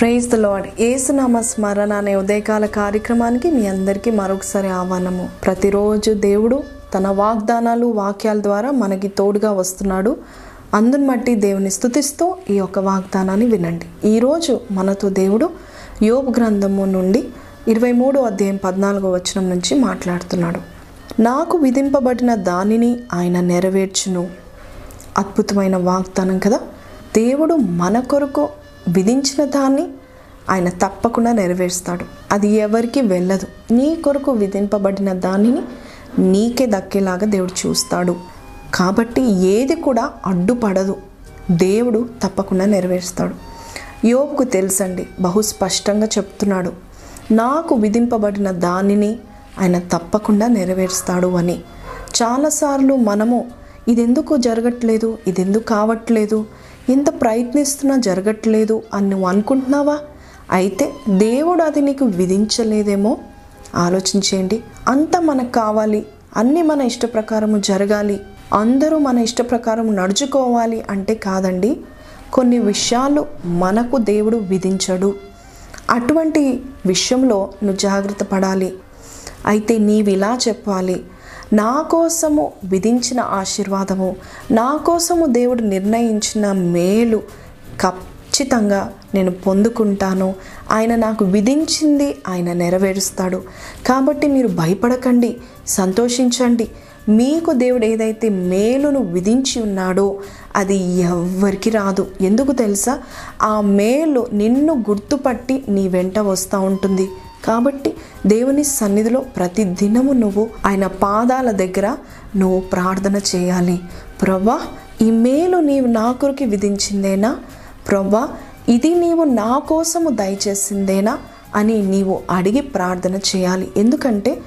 Praise the lord ఏసునామ స్మరణ అనే ఉదయకాల కార్యక్రమానికి మీ అందరికీ మరొకసారి ఆహ్వానము. ప్రతిరోజు దేవుడు తన వాగ్దానాలు వాక్యాల ద్వారా మనకి తోడుగా వస్తున్నాడు. అందుని బట్టి దేవుని స్థుతిస్తూ ఈ యొక్క వాగ్దానాన్ని వినండి. ఈరోజు మనతో దేవుడు యోబు గ్రంథము నుండి ఇరవై మూడో అధ్యాయం పద్నాలుగో వచనం నుంచి మాట్లాడుతున్నాడు. నాకు విధింపబడిన దానిని ఆయన నెరవేర్చును. అద్భుతమైన వాగ్దానం కదా. దేవుడు మన కొరకు విధించిన దాన్ని ఆయన తప్పకుండా నెరవేరుస్తాడు. అది ఎవరికి వెళ్ళదు. నీ కొరకు విధింపబడిన దానిని నీకే దక్కేలాగా దేవుడు చూస్తాడు. కాబట్టి ఏది కూడా అడ్డుపడదు. దేవుడు తప్పకుండా నెరవేరుస్తాడు. యోగుకు తెలుసండి బహు స్పష్టంగా చెప్తున్నాడు నాకు విధింపబడిన దానిని ఆయన తప్పకుండా నెరవేరుస్తాడు అని. చాలాసార్లు మనము ఇదెందుకు జరగట్లేదు? ఇదెందుకు కావట్లేదు? ఎంత ప్రయత్నిస్తున్నా జరగట్లేదు అని నువ్వు అనుకుంటున్నావా? అయితే దేవుడు అది నీకు విధించలేదేమో? ఆలోచించేయండి. అంతా మనకు కావాలి. అన్నీ మన ఇష్ట ప్రకారము జరగాలి. అందరూ మన ఇష్ట ప్రకారం నడుచుకోవాలి అంటే కాదండి. కొన్ని విషయాలు మనకు దేవుడు విధించడు. అటువంటి విషయంలో నువ్వు జాగ్రత్త పడాలి. అయితే నీవిలా చెప్పాలి. నా కోసము విధించిన ఆశీర్వాదము నా కోసము దేవుడు నిర్ణయించిన మేలు ఖచ్చితంగా నేను పొందుకుంటాను. ఆయన నాకు విధించింది ఆయన నెరవేరుస్తాడు. కాబట్టి మీరు భయపడకండి సంతోషించండి. మీకు దేవుడు ఏదైతే మేలును విధించి ఉన్నాడో అది ఎవ్వరికి రాదు. ఎందుకు తెలుసా? ఆ మేలు నిన్ను గుర్తుపట్టి నీ వెంట వస్తూ ఉంటుంది. కాబట్టి దేవుని సన్నిధిలో ప్రతి దినము నువ్వు ఆయన పాదాల దగ్గర నువ్వు ప్రార్థన చేయాలి. ప్రవ్వా ఈ మేలు నీవు నా కొరికి విధించిందేనా? ప్రవ్వా ఇది నీవు నా కోసము దయచేసిందేనా? అని నీవు అడిగి ప్రార్థన చేయాలి. ఎందుకంటే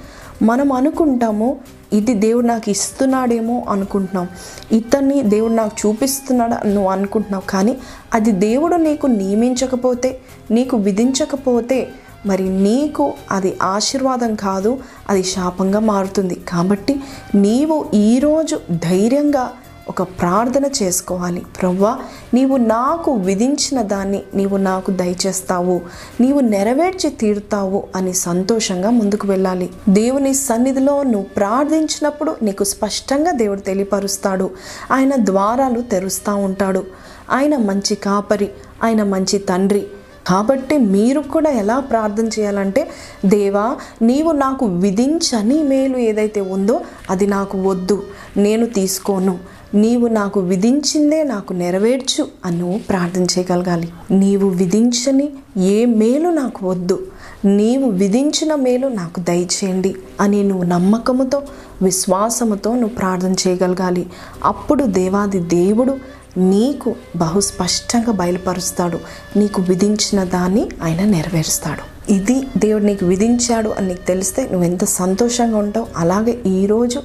మనం అనుకుంటాము ఇది దేవుడు నాకు ఇస్తున్నాడేమో అనుకుంటున్నాం. ఇతన్ని దేవుడు నాకు చూపిస్తున్నాడు నువ్వు అనుకుంటున్నావు. కానీ అది దేవుడు నీకు నియమించకపోతే నీకు విధించకపోతే మరి నీకు అది ఆశీర్వాదం కాదు అది శాపంగా మారుతుంది. కాబట్టి నీవు ఈరోజు ధైర్యంగా ఒక ప్రార్థన చేసుకోవాలి. ప్రవ్వా నీవు నాకు విధించిన దాన్ని నీవు నాకు దయచేస్తావు. నీవు నెరవేర్చి తీరుతావు అని సంతోషంగా ముందుకు వెళ్ళాలి. దేవుని సన్నిధిలో నువ్వు ప్రార్థించినప్పుడు నీకు స్పష్టంగా దేవుడు తెలియపరుస్తాడు. ఆయన ద్వారాలు తెరుస్తూ ఉంటాడు. ఆయన మంచి కాపరి ఆయన మంచి తండ్రి కాబట్టి మీరు కూడా ఎలా ప్రార్థన చేయాలంటే దేవా నీవు నాకు విధించని మేలు ఏదైతే ఉందో అది నాకు వద్దు నేను తీసుకోను. నీవు నాకు విధించిందే నాకు నెరవేర్చు అని నువ్వు ప్రార్థన చేయగలగాలి. నీవు విధించని ఏ మేలు నాకు వద్దు నీవు విధించిన మేలు నాకు దయచేయండి అని నువ్వు నమ్మకముతో విశ్వాసముతో నువ్వు ప్రార్థన చేయగలగాలి. అప్పుడు దేవాది దేవుడు నీకు బహు స్పష్టంగా బయలుపరుస్తాడు. నీకు విధించిన దాన్ని ఆయన నెరవేరుస్తాడు. ఇది దేవుడు నీకు విధించాడు అని నీకు తెలిస్తే నువ్వు ఎంత సంతోషంగా ఉంటావు. అలాగే ఈరోజు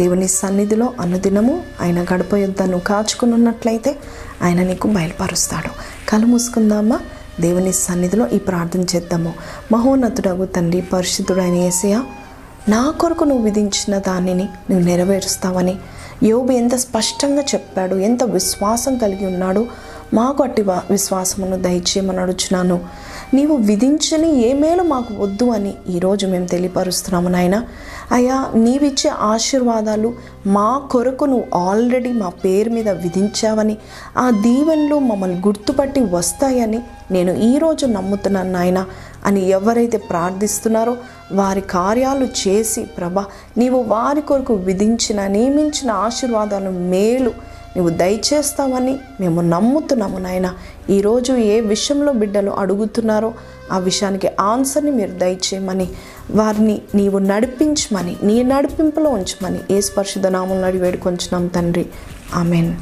దేవుని సన్నిధిలో అనుదినము ఆయన గడప యుద్ధ నువ్వు కాచుకుని ఉన్నట్లయితే ఆయన నీకు బయలుపరుస్తాడు. కళ్ళు మూసుకుందామా? దేవుని సన్నిధిలో ఈ ప్రార్థన చేద్దాము. మహోన్నతుడగు తండ్రి పరిశుద్ధుడైన ఏసయ నా కొరకు నువ్వు విధించిన దానిని నువ్వు నెరవేరుస్తావని యోబు ఎంత స్పష్టంగా చెప్పాడు ఎంత విశ్వాసం కలిగి ఉన్నాడు. మాకు అట్టి విశ్వాసమును దయచేయమని అడుచున్నాను నీవు విధించని ఏ మేలు మాకు వద్దు అని ఈరోజు మేము తెలియపరుస్తున్నాము నాయన. అయ్యా నీవిచ్చే ఆశీర్వాదాలు మా కొరకు నువ్వు ఆల్రెడీ మా పేరు మీద విధించావని ఆ దీవెనలు మమ్మల్ని గుర్తుపట్టి వస్తాయని నేను ఈరోజు నమ్ముతున్నాను నాయన. అని ఎవరైతే ప్రార్థిస్తున్నారో వారి కార్యాలు చేసి ప్రభా నీవు వారి కొరకు విధించిన నియమించిన ఆశీర్వాదాలు మేలు. నువ్వు దయచేస్తావని మేము నమ్ముతున్నాము నాయన. ఈరోజు ఏ విషయంలో బిడ్డలు అడుగుతున్నారో ఆ విషయానికి ఆన్సర్ని మీరు దయచేయమని వారిని నీవు నడిపించమని నీ నడిపింపులో ఉంచమని ఏ స్పర్శుధ నామం నడి వేడుకొంచున్నాం తండ్రి. ఆమెన్.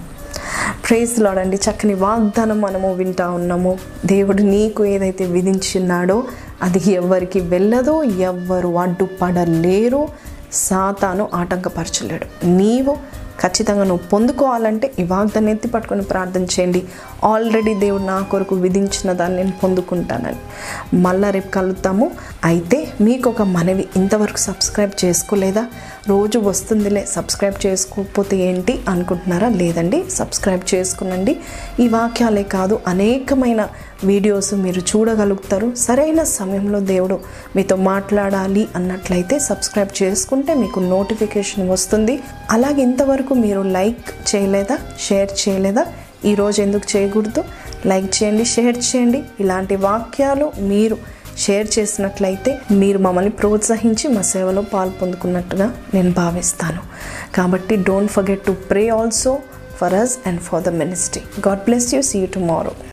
ప్రేజ్ లాడండి చక్కని వాగ్దానం మనము వింటా ఉన్నాము. దేవుడు నీకు ఏదైతే విధించున్నాడో అది ఎవరికి వెళ్ళదో ఎవ్వరు అడ్డుపడలేరు సాతాను ఆటంకపరచలేడు. నీవు ఖచ్చితంగా నువ్వు పొందుకోవాలంటే ఈ వాగ్దాన్ని ఎత్తి పట్టుకొని ప్రార్థన చేయండి. ఆల్రెడీ దేవుడు నా కొరకు విధించిన దాన్ని నేను పొందుకుంటానని. మళ్ళా రేపు కలుద్దాము. అయితే మీకు ఒక మనవి ఇంతవరకు సబ్స్క్రైబ్ చేసుకోలేదా? రోజు వస్తుందిలే సబ్స్క్రైబ్ చేసుకోకపోతే ఏంటి అనుకుంటున్నారా? లేదండి సబ్స్క్రైబ్ చేసుకునండి. ఈ వాక్యాలే కాదు అనేకమైన వీడియోస్ మీరు చూడగలుగుతారు. సరైన సమయంలో దేవుడు మీతో మాట్లాడాలి అన్నట్లయితే సబ్స్క్రైబ్ చేసుకుంటే మీకు నోటిఫికేషన్ వస్తుంది. అలాగే ఇంతవరకు మీరు లైక్ చేయలేదా షేర్ చేయలేదా? ఈరోజు ఎందుకు చేయకూడదు? లైక్ చేయండి షేర్ చేయండి. ఇలాంటి వాక్యాలు మీరు షేర్ చేసినట్లయితే మీరు మమ్మల్ని ప్రోత్సహించి మా సేవలో పాల్పొందుకున్నట్టుగా నేను భావిస్తాను. కాబట్టి don't forget to pray also for us and for the ministry God bless you see you tomorrow